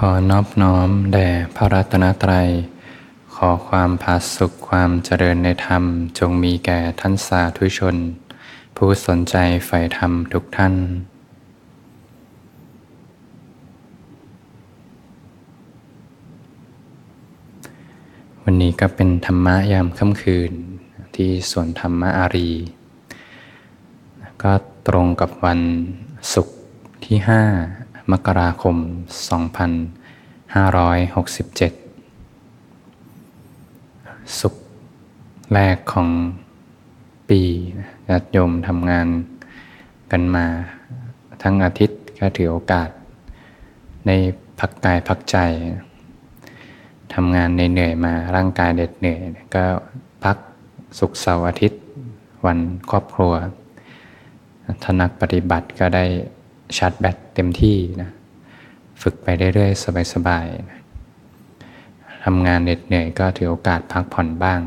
ขอนอบน้อมแด่พระรัตนตรัย ขอความผาสุขความเจริญในธรรมจงมีแก่ท่านสาธุชน ผู้สนใจใฝ่ธรรมทุกท่าน วันนี้ก็เป็นธรรมะยามค่ำคืนที่สวนธรรมะอารี ก็ตรงกับวันศุกร์ที่5 มกราคม 2567ศุกร์แรกของปีญาติโยมทำงานกันมาทั้งอาทิตย์ก็ถือโอกาส ในพักกายพักใจทำงานเหนื่อยมาร่างกายเด็ดเหนื่อย ก็พักสุกเสาร์อาทิตย์ วันครอบครัวถ้านักปฏิบัติก็ได้ ชาร์จแบตเต็มที่นะฝึกไปเรื่อยๆ สบายๆนะทำงานเหน็ดเหนื่อยก็ถือโอกาสพักผ่อนบ้าง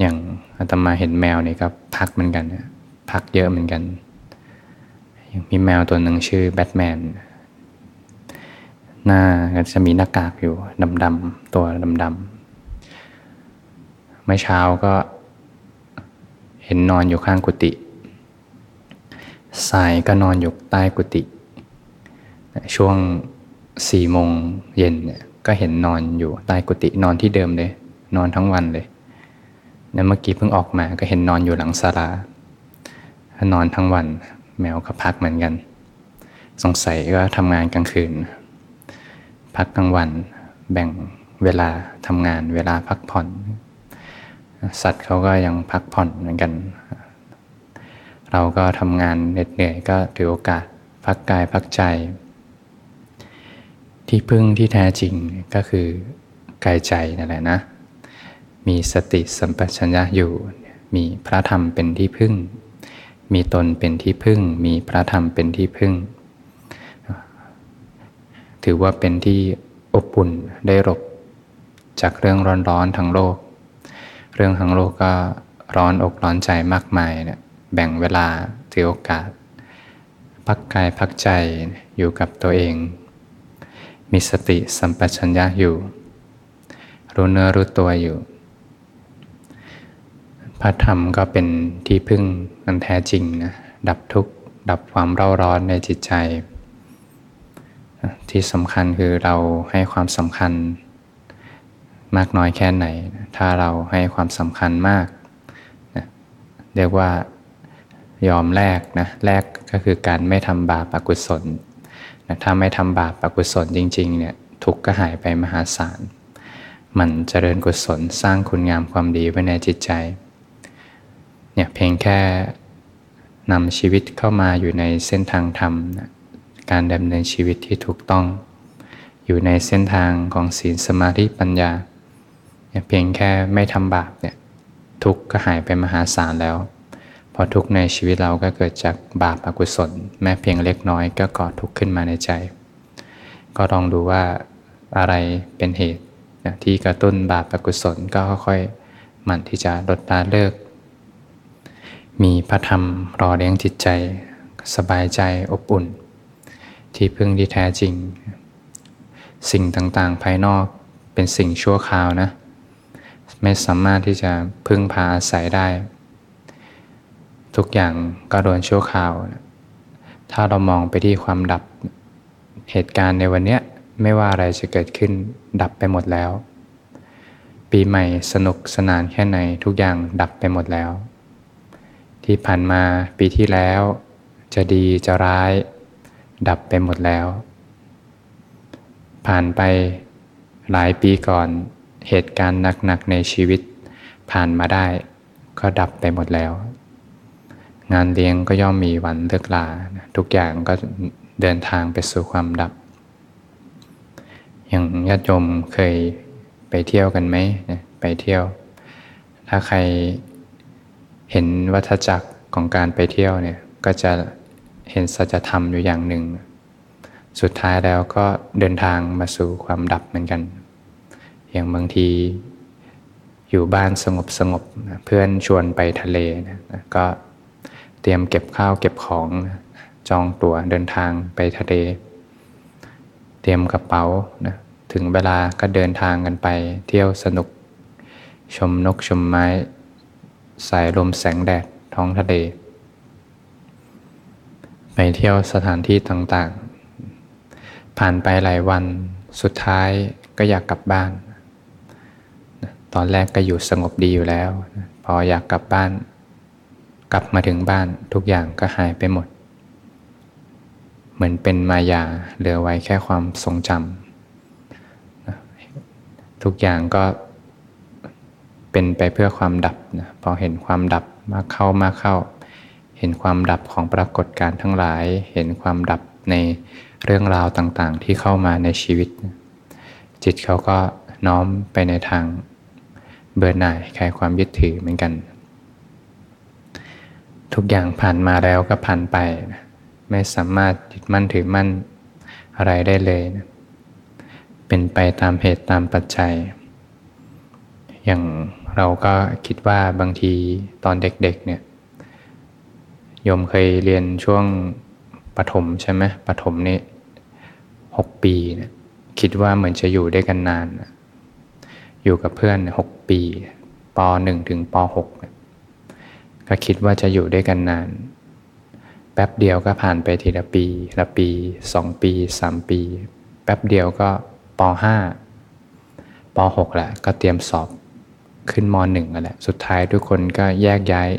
อย่างอาตมาเห็นแมวนี่ก็พักเหมือนกันนะพักเยอะเหมือนกัน มีแมวตัวหนึ่งชื่อแบทแมน หน้าจะมีหน้ากากอยู่ดำๆตัวดำๆเมื่อเช้าก็เห็นนอนอยู่ข้างกุฏิ สายก็นอนอยู่ใต้กุฏิช่วงสี่โมงเย็นเนี่ยก็เห็นนอนอยู่ใต้กุฏินอนที่เดิมเลย นอนทั้งวันเลยแล้วเมื่อกี้เพิ่งออกมาก็เห็นนอนอยู่หลังศาลานอนทั้งวัน แมวก็พักเหมือนกัน สงสัยก็ทำงานกลางคืน พักกลางวัน แบ่งเวลาทำงาน เวลาพักผ่อน สัตว์เขาก็ยังพักผ่อนเหมือนกัน เราก็ทำงานเหน็ดเหนื่อยก็ถือโอกาสพักกายพักใจ ที่พึ่งที่แท้จริงก็คือกายใจนั่นแหละนะ มีสติสัมปชัญญะอยู่ มีพระธรรมเป็นที่พึ่ง มีตนเป็นที่พึ่ง มีพระธรรมเป็นที่พึ่ง ถือว่าเป็นที่อบอุ่นได้รบจากเรื่องร้อนๆทั้งโลก เรื่องทั้งโลกก็ร้อนอกร้อนใจมากมายเนี่ย แบ่งเวลาถือโอกาส พักกายพักใจอยู่กับตัวเอง มีสติสัมปชัญญะอยู่ รู้เนื้อรู้ตัวอยู่ พระธรรมก็เป็นที่พึ่งอันแท้จริงนะดับทุกข์ ดับความเร่าร้อนในจิตใจ ที่สำคัญคือเราให้ความสำคัญ มากน้อยแค่ไหน ถ้าเราให้ความสำคัญมากเรียกว่า ยอมแลกนะแลกก็คือการไม่ทำบาปอกุศลนะถ้าไม่ทำบาปอกุศลจริงๆเนี่ยทุกข์ก็หายไปมหาศาลมันเจริญกุศลสร้างคุณงามความดีไว้ในจิตใจเนี่ยเพียงแค่นำชีวิตเข้ามาอยู่ในเส้นทางธรรมนะการดำเนินชีวิตที่ถูกต้อง อยู่ในเส้นทางของศีลสมาธิปัญญาเนี่ยเพียงแค่ไม่ทำบาปเนี่ยทุกข์ก็หายไปมหาศาลแล้ว พอทุกข์ในชีวิตเราก็เกิดจากบาปอกุศล แม้เพียงเล็กน้อยก็ก่อทุกข์ขึ้นมาในใจ ก็ลองดูว่าอะไรเป็นเหตุที่กระตุ้นบาปอกุศลก็ค่อยๆหมั่นที่จะลดละเลิก มีพระธรรมรอเลี้ยงจิตใจสบายใจอบอุ่น ที่พึ่งที่แท้จริง สิ่งต่างๆ ภายนอกเป็นสิ่งชั่วคราวนะ ไม่สามารถที่จะพึ่งพาอาศัยได้ ทุกอย่างก็โดนชั่วคราว ถ้าเรามองไปที่ความดับเหตุการณ์ในวันนี้ไม่ว่าอะไรจะเกิดขึ้นดับไปหมดแล้ว ปีใหม่สนุกสนานแค่ไหนทุกอย่างดับไปหมดแล้ว ที่ผ่านมาปีที่แล้ว จะดีจะร้าย ดับไปหมดแล้ว ผ่านไปหลายปีก่อนเหตุการณ์หนักๆในชีวิต ผ่านมาได้ ก็ดับไปหมดแล้ว งานเลี้ยงก็ย่อมมีวันเลิกลา ทุกอย่างก็เดินทางไปสู่ความดับ อย่างญาติโยมเคยไปเที่ยวกันไหม ไปเที่ยว ถ้าใครเห็นวัฏจักรของการไปเที่ยวเนี่ยก็จะเห็นสัจธรรมอยู่อย่างหนึ่ง สุดท้ายแล้วก็เดินทางมาสู่ความดับเหมือนกัน อย่างบางทีอยู่บ้านสงบสงบเพื่อนชวนไปทะเลนะก็ ตรียมเก็บข้าวเก็บของจองตั๋วเดินทางไปทะเล เตรียมกระเป๋านะถึงเวลาก็เดินทางกันไป เที่ยวสนุก ชมนกชมไม้ สายลมแสงแดดท้องทะเล ไปเที่ยวสถานที่ต่างๆ ผ่านไปหลายวันสุดท้ายก็อยากกลับบ้าน ตอนแรกก็อยู่สงบดีอยู่แล้ว พออยากกลับบ้าน กลับมาถึงบ้านทุกอย่างก็หายไปหมด เหมือนเป็นมายาเหลือไว้แค่ความทรงจำทุกอย่างก็เป็นไปเพื่อความดับนะพอเห็นความดับมากเข้ามากเข้า เห็นความดับของปรากฏการทั้งหลาย เห็นความดับในเรื่องราวต่างๆ ที่เข้ามาในชีวิต จิตเขาก็น้อมไปในทางเบื่อหน่ายคลายความยึดถือเหมือนกัน ทุกอย่างผ่านมาแล้วก็ผ่านไปนะไม่สามารถยึดมั่นถือมั่นอะไรได้เลยนะเป็นไปตามเหตุตามปัจจัย อย่างเราก็คิดว่าบางทีตอนเด็กๆเนี่ยโยมเคยเรียนช่วงปฐมใช่ไหมปฐมนี่หกปีเนี่ยคิดว่าเหมือนจะอยู่ได้กันนาน อยู่กับเพื่อนหกปีปหนึ่งถึงปหก ก็คิดว่าจะอยู่ได้กันนาน แป๊บเดียวก็ผ่านไปทีละปี ละปีสองปีสามปี แป๊บเดียวก็ปห้าปหกแหละก็เตรียมสอบขึ้นมหนึ่งแหละ สุดท้ายทุกคนก็แยกย้าย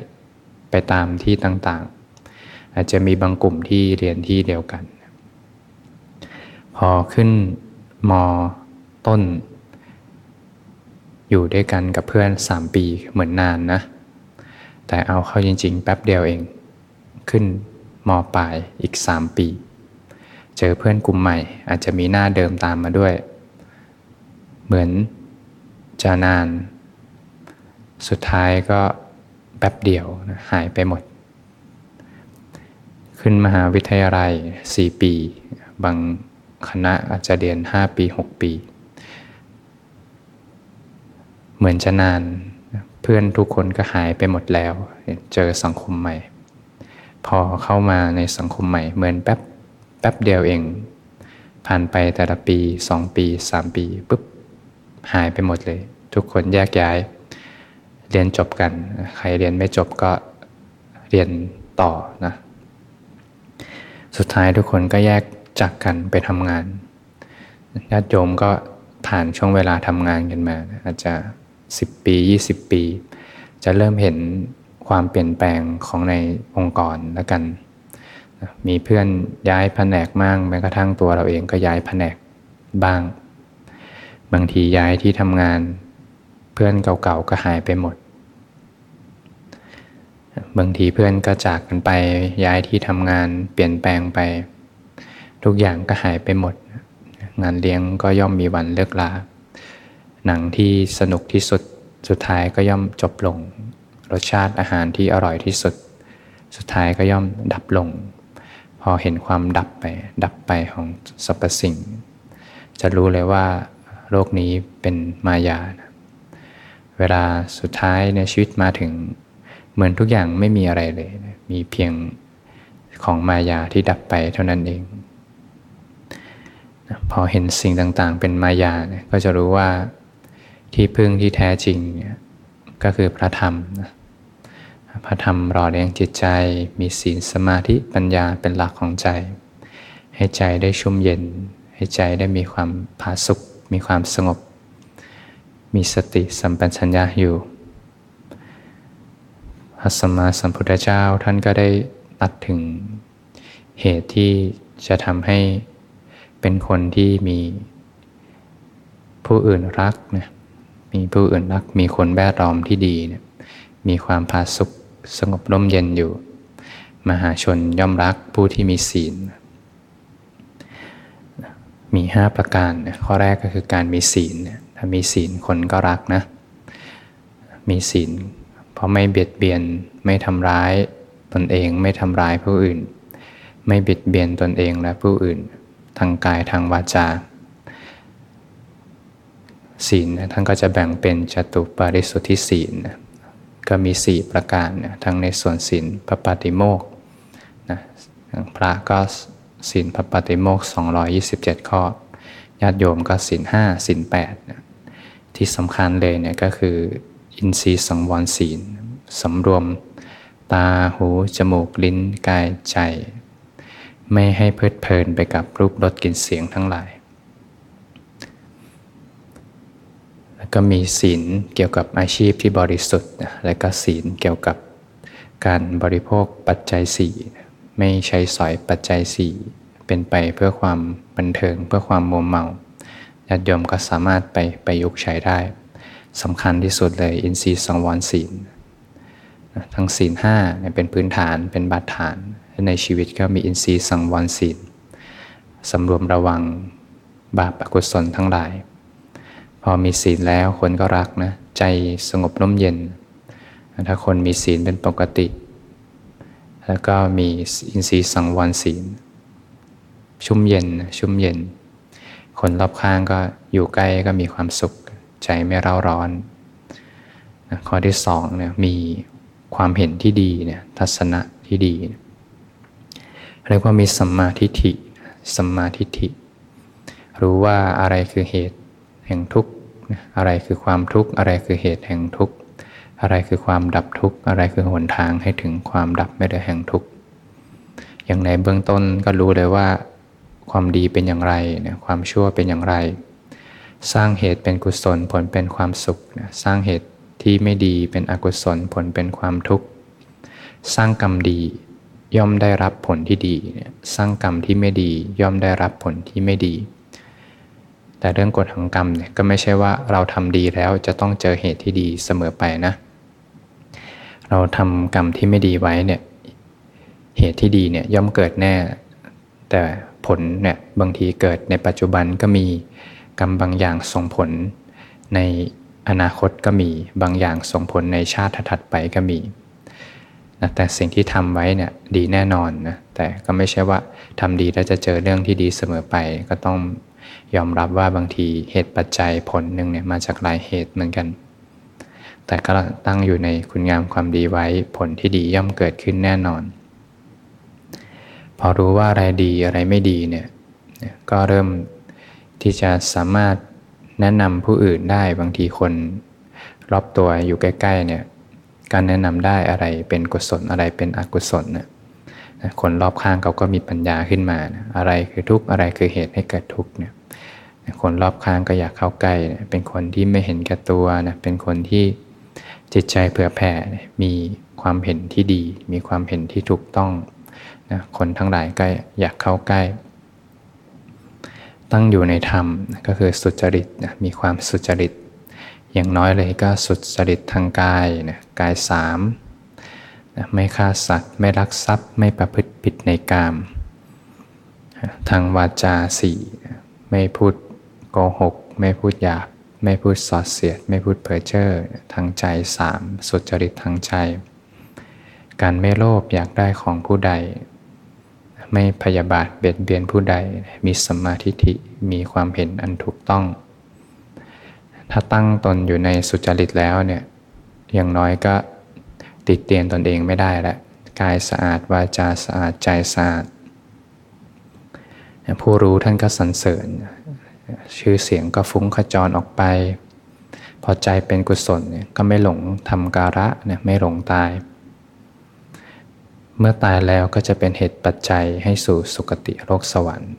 ไปตามที่ต่างๆ อาจจะมีบางกลุ่มที่เรียนที่เดียวกัน พอขึ้นมต้น อยู่ด้วยกันกับเพื่อนสามปีเหมือนนานนะ แต่เอาเข้าจริง ๆ แป๊บเดียวเอง ขึ้นมปลายอีก 3 ปี เจอเพื่อนกลุ่มใหม่ อาจจะมีหน้าเดิมตามมาด้วย เหมือนจะนาน สุดท้ายก็แป๊บเดียวนะหายไปหมด ขึ้นมหาวิทยาลัย 4 ปี บางคณะอาจจะเรียน 5 ปี 6 ปี เหมือนจะนาน พื่อนทุกคนก็หายไปหมดแล้ว เจอสังคมใหม่ พอเข้ามาในสังคมใหม่เหมือนแป๊บแป๊บเดียวเอง ผ่านไปแต่ละปีสองปีสามปีปุ๊บหายไปหมดเลย ทุกคนแยกย้าย เรียนจบกัน ใครเรียนไม่จบก็เรียนต่อนะ สุดท้ายทุกคนก็แยกจากกันไปทำงานญาติโยมก็ผ่านช่วงเวลาทำงานกันมาอาจจะ 10 ปี 20 ปี จะเริ่มเห็นความเปลี่ยนแปลงของในองค์กรแล้วกัน มีเพื่อนย้ายแผนกมั่งแม้กระทั่งตัวเราเองก็ย้ายแผนกบ้าง บางทีย้ายที่ทำงาน เพื่อนเก่าๆก็หายไปหมด บางทีเพื่อนก็จากกันไปย้ายที่ทำงานเปลี่ยนแปลงไป ทุกอย่างก็หายไปหมด งานเลี้ยงก็ย่อมมีวันเลิกลา หนังที่สนุกที่สุดสุดท้ายก็ย่อมจบลง รสชาติอาหารที่อร่อยที่สุด สุดท้ายก็ย่อมดับลง พอเห็นความดับไป ดับไปของสรรพสิ่ง จะรู้เลยว่า โลกนี้เป็นมายา เวลาสุดท้ายในชีวิตมาถึง เหมือนทุกอย่างไม่มีอะไรเลย มีเพียงของมายาที่ดับไปเท่านั้นเอง พอเห็นสิ่งต่างๆ เป็นมายาก็จะรู้ว่า ที่พึ่งที่แท้จริงเนี่ยก็คือพระธรรมนะพระธรรมรอเลี้ยงจิตใจ มีศีลสมาธิปัญญาเป็นหลักของใจ ให้ใจได้ชุ่มเย็น ให้ใจได้มีความผาสุกมีความสงบ มีสติสัมปชัญญะอยู่พระสัมมาสัมพุทธเจ้าท่านก็ได้ตัดถึงเหตุที่จะทำให้เป็นคนที่มีผู้อื่นรักนะ มีผู้อื่นรัก มีคนแวดล้อมที่ดีเนี่ยมีความผาสุกสงบร่มเย็นอยู่ มหาชนย่อมรักผู้ที่มีศีล มีห้าประการ ข้อแรกก็คือการมีศีล ถ้ามีศีลคนก็รักนะ มีศีล เพราะไม่เบียดเบียน ไม่ทำร้ายตนเอง ไม่ทำร้ายผู้อื่น ไม่เบียดเบียนตนเองและผู้อื่น ทางกายทางวาจา ศีลท่านก็จะแบ่งเป็นจตุปาริสุทธิศีลก็มี 4 ประการนะทั้งในส่วนศีลพระปฏิโมกนะพระก็ศีลพระปฏิโมก227 ข้อ ญาติโยมก็ศีลห้าศีลแปดที่สำคัญเลยเนี่ยก็คือ อินทรีย์สังวรศีลสำรวมตาหู จมูก ลิ้น กายใจ ไม่ให้เพลิดเพลินไปกับรูปรสกลิ่นเสียงทั้งหลาย แล้ว ก็มีศีลเกี่ยวกับอาชีพที่บริสุทธิ์และก็ศีลเกี่ยวกับการบริโภคปัจจัยสี่ไม่ใช้สอยปัจจัยสี่เป็นไปเพื่อความบันเทิงเพื่อความมัวเมาญาติโยมก็สามารถไปไปยุกใช้ได้สำคัญที่สุดเลยอินทรีย์สังวรศีลทั้งศีลห้าเป็นพื้นฐานเป็นบาดฐาน ในชีวิตก็มีอินทรีย์สังวรศีลสำรวมระวังบาปอกุศลทั้งหลาย อมีศีลแล้วคนก็รักนะ ใจสงบร่มเย็น ถ้าคนมีศีลเป็นปกติ แล้วก็มีอินทรีย์สังวรศีล ชุ่มเย็นชุ่มเย็น คนรอบข้างก็อยู่ใกล้ก็มีความสุข ใจไม่เร่าร้อนข้อที่สองเนี่ยมีความเห็นที่ดีเนี่ยทัศนะที่ดีเรียกว่ามีสัมมาทิฏฐิสัมมาทิฏฐิ รู้ว่าอะไรคือเหตุแห่งทุกข์ อะไรคือความทุกข์ อะไรคือเหตุแห่งทุกข์ อะไรคือความดับทุกข์ อะไรคือหนทางให้ถึงความดับไม่ได้แห่งทุกข์ อย่างในเบื้องต้นก็รู้เลยว่า ความดีเป็นอย่างไรเนี่ยความชั่วเป็นอย่างไร สร้างเหตุเป็นกุศลผลเป็นความสุขนะสร้างเหตุที่ไม่ดีเป็นอกุศลผลเป็นความทุกข์ สร้างกรรมดีย่อมได้รับผลที่ดีเนี่ยสร้างกรรมที่ไม่ดี ย่อมได้รับผลที่ไม่ดี แต่เรื่องกฎของกรรมเนี่ยก็ไม่ใช่ว่าเราทำดีแล้วจะต้องเจอเหตุที่ดีเสมอไปนะ เราทำกรรมที่ไม่ดีไว้เนี่ยเหตุที่ดีเนี่ยย่อมเกิดแน่ แต่ผลเนี่ยบางทีเกิดในปัจจุบันก็มีกรรมบางอย่างส่งผล ในอนาคตก็มีบางอย่างส่งผลในชาติถัดไปก็มีนะแต่สิ่งที่ทำไว้เนี่ยดีแน่นอนนะแต่ก็ไม่ใช่ว่าทำดีแล้วจะเจอเรื่องที่ดีเสมอไปก็ต้อง ยอมรับว่าบางทีเหตุปัจจัยผลหนึ่งเนี่ยมาจากหลายเหตุเหมือนกัน แต่ก็ตั้งอยู่ในคุณงามความดีไว้ผลที่ดีย่อมเกิดขึ้นแน่นอน พอรู้ว่าอะไรดีอะไรไม่ดีเนี่ยก็เริ่มที่จะสามารถแนะนำผู้อื่นได้บางทีคนรอบตัวอยู่ใกล้ๆเนี่ยการแนะนำได้อะไรเป็นกุศลอะไรเป็นอกุศลเนี่ยะคนรอบข้างเขาก็มีปัญญาขึ้นมานะอะไรคือทุกข์อะไรคือเหตุให้เกิดทุกข์เนี่ยคนรอบข้างก็อยากเข้าใกล้เป็นคนที่ไม่เห็นแก่ตัวนะเป็นคนที่จิตใจเผื่อแผ่มีความเห็นที่ดี มีความเห็นที่ถูกต้องนะคนทั้งหลายก็อยากเข้าใกล้ ตั้งอยู่ในธรรมก็คือสุจริตนะมีความสุจริต อย่างน้อยเลยก็สุจริตทางกายนะกายสาม ไม่ฆ่าสัตว์ ไม่ลักทรัพย์ ไม่ประพฤติผิดในกาม ทางวาจาสี่ไม่พูดโกหก ไม่พูดหยาบ ไม่พูดสอดเสียด ไม่พูดเพ้อเจ้อทางใจสามสุจริตทางใจ การไม่โลภอยากได้ของผู้ใด ไม่พยาบาทเบียดเบียนผู้ใด มีสมาธิิมีความเห็นอันถูกต้อง ถ้าตั้งตนอยู่ในสุจริตแล้วเนี่ยอย่างน้อยก็ ติดเตียนตนเองไม่ได้แหละกายสะอาดวาจาสะอาดใจสะอาดผู้รู้ท่านก็สรรเสริญ ชื่อเสียงก็ฟุ้งขจรออกไป พอใจเป็นกุศลเนี่ยก็ไม่หลงทำการะเนี่ยไม่หลงตาย เมื่อตายแล้วก็จะเป็นเหตุปัจจัยให้สู่สุคติโลกสวรรค์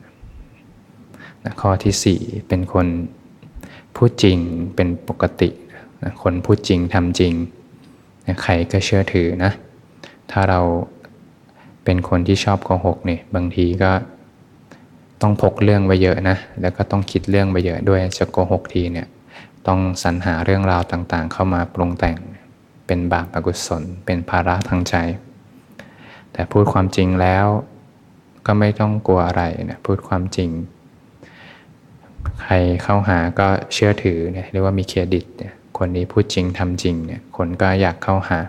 นะข้อที่ 4 เป็นคนพูดจริงเป็นปกตินะคนพูดจริงทำจริง ใครก็เชื่อถือนะ ถ้าเราเป็นคนที่ชอบโกหกเนี่ยบางทีก็ต้องพกเรื่องไว้เยอะนะ แล้วก็ต้องคิดเรื่องไปเยอะด้วยจะโกหกทีเนี่ย ต้องสรรหาเรื่องราวต่างๆ เข้ามาปรุงแต่ง เป็นบาปอกุศล เป็นภาระทางใจ แต่พูดความจริงแล้ว ก็ไม่ต้องกลัวอะไรนะ พูดความจริง ใครเข้าหาก็เชื่อถือเนี่ยเรียกว่ามีเครดิตเนี่ย คนนี้พูดจริงทำจริงเนี่ยคนก็อยากเข้าหา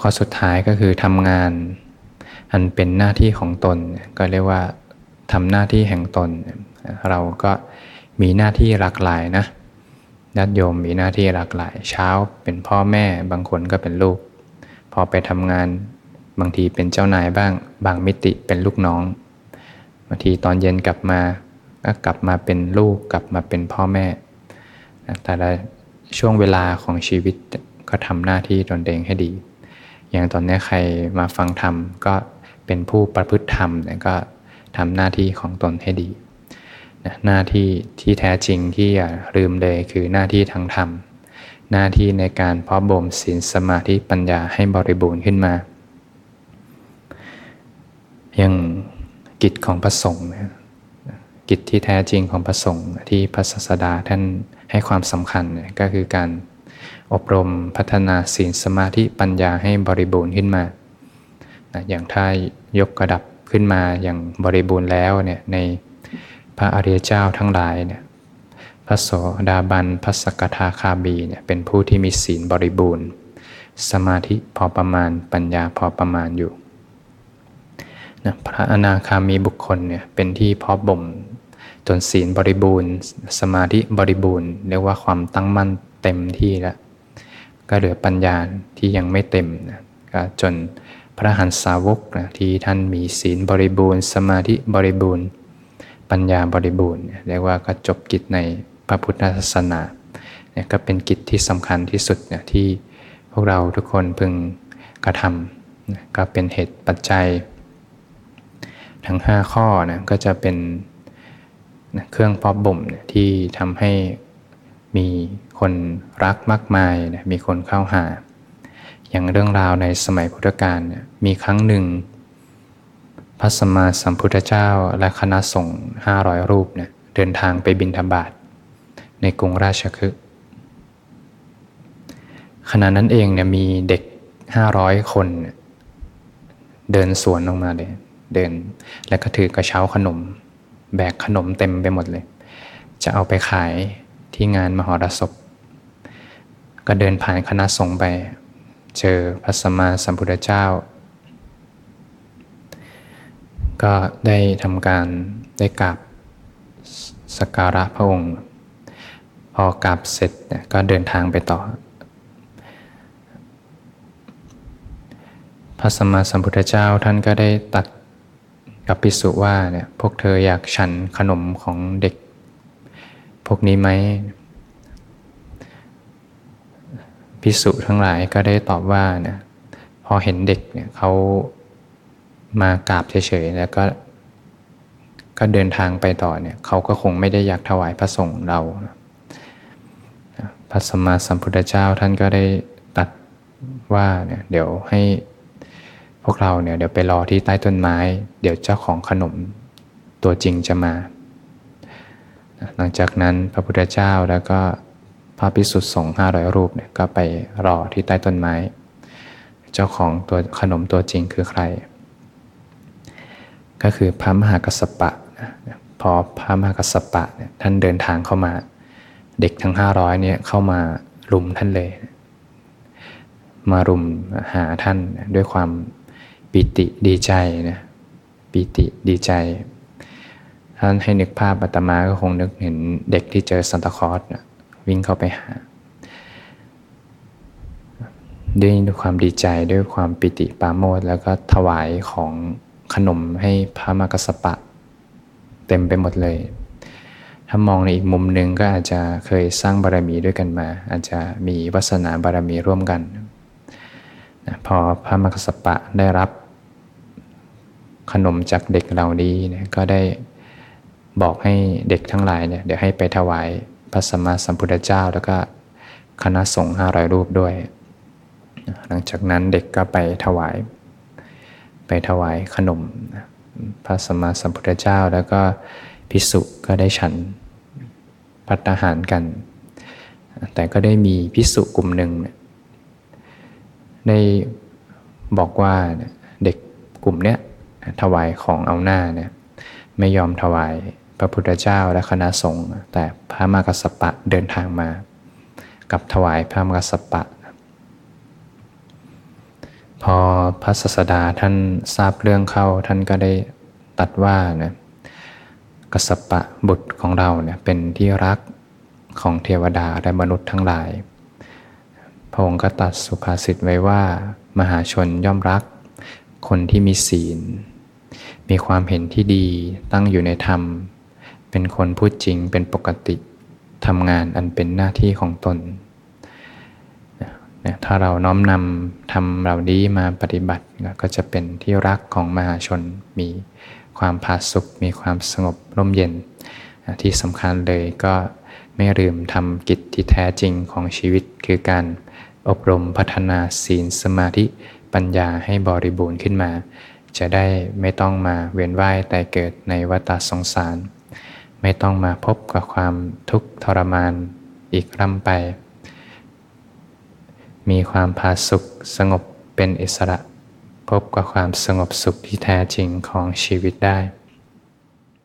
ข้อสุดท้ายก็คือทำงาน อันเป็นหน้าที่ของตนก็เรียกว่าทำหน้าที่แห่งตน เราก็มีหน้าที่หลากหลายนะญาติโยมมีหน้าที่หลากหลาย เช้าเป็นพ่อแม่บางคนก็เป็นลูก พอไปทำงานบางทีเป็นเจ้านายบ้าง บางมิติเป็นลูกน้องบางทีตอนเย็นกลับมาก็กลับมาเป็นลูกกลับมาเป็นพ่อแม่ แต่ละช่วงเวลาของชีวิตก็ทำหน้าที่ตนเองให้ดี อย่างตอนนี้ใครมาฟังธรรมก็เป็นผู้ประพฤติธรรมก็ทำหน้าที่ของตนให้ดีหน้าที่ที่แท้จริงที่อย่าลืมเลยคือหน้าที่ทางธรรม หน้าที่ในการเพาะบ่มศีลสมาธิปัญญาให้บริบูรณ์ขึ้นมา อย่างกิจของพระสงฆ์กิจที่แท้จริงของพระสงฆ์ที่พระศาสดาท่าน ให้ความสำคัญก็คือการอบรมพัฒนาศีลสมาธิปัญญาให้บริบูรณ์ขึ้นมา อย่างถ้ายกระดับขึ้นมาอย่างบริบูรณ์แล้วเนี่ยในพระอริยเจ้าทั้งหลายเนี่ยพระโสดาบันพระสกทาคาบีเนี่ยเป็นผู้ที่มีศีลบริบูรณ์ สมาธิพอประมาณปัญญาพอประมาณอยู่นะพระอนาคามีบุคคลเนี่ยเป็นที่พอบ่ม นศีลบริบูรณ์ สมาธิบริบูรณ์เรียกว่าความตั้งมั่นเต็มที่แล้ว ก็เหลือปัญญาที่ยังไม่เต็มนะก็จนพระหันสาวกนะที่ท่านมีศีลบริบูรณ์ สมาธิบริบูรณ์ ปัญญาบริบูรณ์เรียกว่าก็จบกิจในพระพุทธศาสนาเนี่ยก็เป็นกิจที่สำคัญที่สุดเนี่ยที่พวกเราทุกคนพึงกระทำก็เป็นเหตุปัจจัย ทั้ง 5 ข้อนะก็จะเป็น เครื่องพอบบ่มที่ทำให้มีคนรักมากมายนะมีคนเข้าหา อย่างเรื่องราวในสมัยพุทธกาลมีครั้งหนึ่ง พระสมมาสัมพุทธเจ้าและคณะสงฆ์ห้าร้อยรูปเนี่ยเดินทางไปบินธบาตในกรุงราชคฤห์ขณะนั้นเองเนี่ยมีเด็กห้าร้อยคน เดินสวนลงมาเลย เดินแล้วก็ถือกระเช้าขนม แบกขนมเต็มไปหมดเลย จะเอาไปขายที่งานมหรสพ ก็เดินผ่านคณะสงฆ์ไป เจอพระสัมมาสัมพุทธเจ้า ก็ได้ทำการได้กราบสักการะพระองค์ พอกราบเสร็จก็เดินทางไปต่อ พระสัมมาสัมพุทธเจ้าท่านก็ได้ตัด กับพิสุว่าเนี่ยพวกเธออยากฉันขนมของเด็ก พวกนี้ไหมพิสุทั้งหลายก็ได้ตอบว่าเนี่ยพอเห็นเด็กเนี่ยเขามากราบเฉยๆแล้วก็ก็เดินทางไปต่อเนี่ยเขาก็คงไม่ได้อยากถวายพระสงฆ์เรา พระสมมาสัมพุทธเจ้าท่านก็ได้ตัดว่าเนี่ยเดี๋ยวให้ พวกเราเนี่ยเดี๋ยวไปรอที่ใต้ต้นไม้ เดี๋ยวเจ้าของขนมตัวจริงจะมา หลังจากนั้นพระพุทธเจ้าแล้วก็พระพิสุทธิ์สงฆ์ห้าร้อยรูปเนี่ยก็ไปรอที่ใต้ต้นไม้ เจ้าของตัวขนมตัวจริงคือใคร ก็คือพระมหากัสสปะพอพระมหากัสสปะเนี่ยท่านเดินทางเข้ามา เด็กทั้งห้าร้อยเนี่ยเข้ามารุมท่านเลย มารุมหาท่านด้วยความ ปิติดีใจนะปิติดีใจท่านให้นึกภาพอาตมาก็คงนึกเห็นเด็กที่เจอซันตาคลอสนะวิ่งเข้าไปหา ด้วยความดีใจด้วยความปิติปาโมดแล้วก็ถวายของขนมให้พระมากสปะ เต็มไปหมดเลย ถ้ามองในอีกมุมหนึ่งก็อาจจะเคยสร้างบารมีด้วยกันมา อาจจะมีวาสนาบารมีร่วมกันพอพระมกสปะได้รับ ขนมจากเด็กเหล่านี้นก็ได้บอกให้เด็กทั้งหลายเนี่ยเดี๋ยวให้ไปถวายพระสัมมาสัมพุทธเจ้า แล้วก็คณะสงฆ์ห้าร้อยรูปด้วย หลังจากนั้นเด็กก็ไปถวาย ไปถวายขนมพระสัมมาสัมพุทธเจ้า แล้วก็พิสุก็ได้ฉันพัฒหารกัน แต่ก็ได้มีพิสุกลุ่มหนึ่งได้บอกว่าเด็กกลุ่มเนี้ย ถวายของเอาหน้าเนี่ยไม่ยอมถวายพระพุทธเจ้าและคณะสงฆ์แต่พระมากสปะเดินทางมา กับถวายพระมากสปะ พอพระศาสดาท่านทราบเรื่องเข้าท่านก็ได้ตัดว่าเนี่ยกสปะบุตรของเราเนี่ยเป็นที่รักของเทวดาและมนุษย์ทั้งหลาย พระองค์ก็ตัดสุภาษิตไว้ว่า มหาชนย่อมรัก คนที่มีศีล มีความเห็นที่ดีตั้งอยู่ในธรรม เป็นคนพูดจริงเป็นปกติทำงานอันเป็นหน้าที่ของตนนะถ้าเราน้อมนำทำเหล่านี้มาปฏิบัติก็จะเป็นที่รักของมหาชน มีความผาสุกมีความสงบร่มเย็น ที่สำคัญเลยก็ไม่ลืมทำกิจที่แท้จริงของชีวิต คือการอบรมพัฒนาศีลสมาธิปัญญาให้บริบูรณ์ขึ้นมา จะได้ไม่ต้องมาเวียนว่ายแต่เกิดในวัฏสงสาร ไม่ต้องมาพบกับความทุกข์ทรมานอีกร่ำไป มีความพาสุขสงบเป็นอิสระ พบกับความสงบสุขที่แท้จริงของชีวิตได้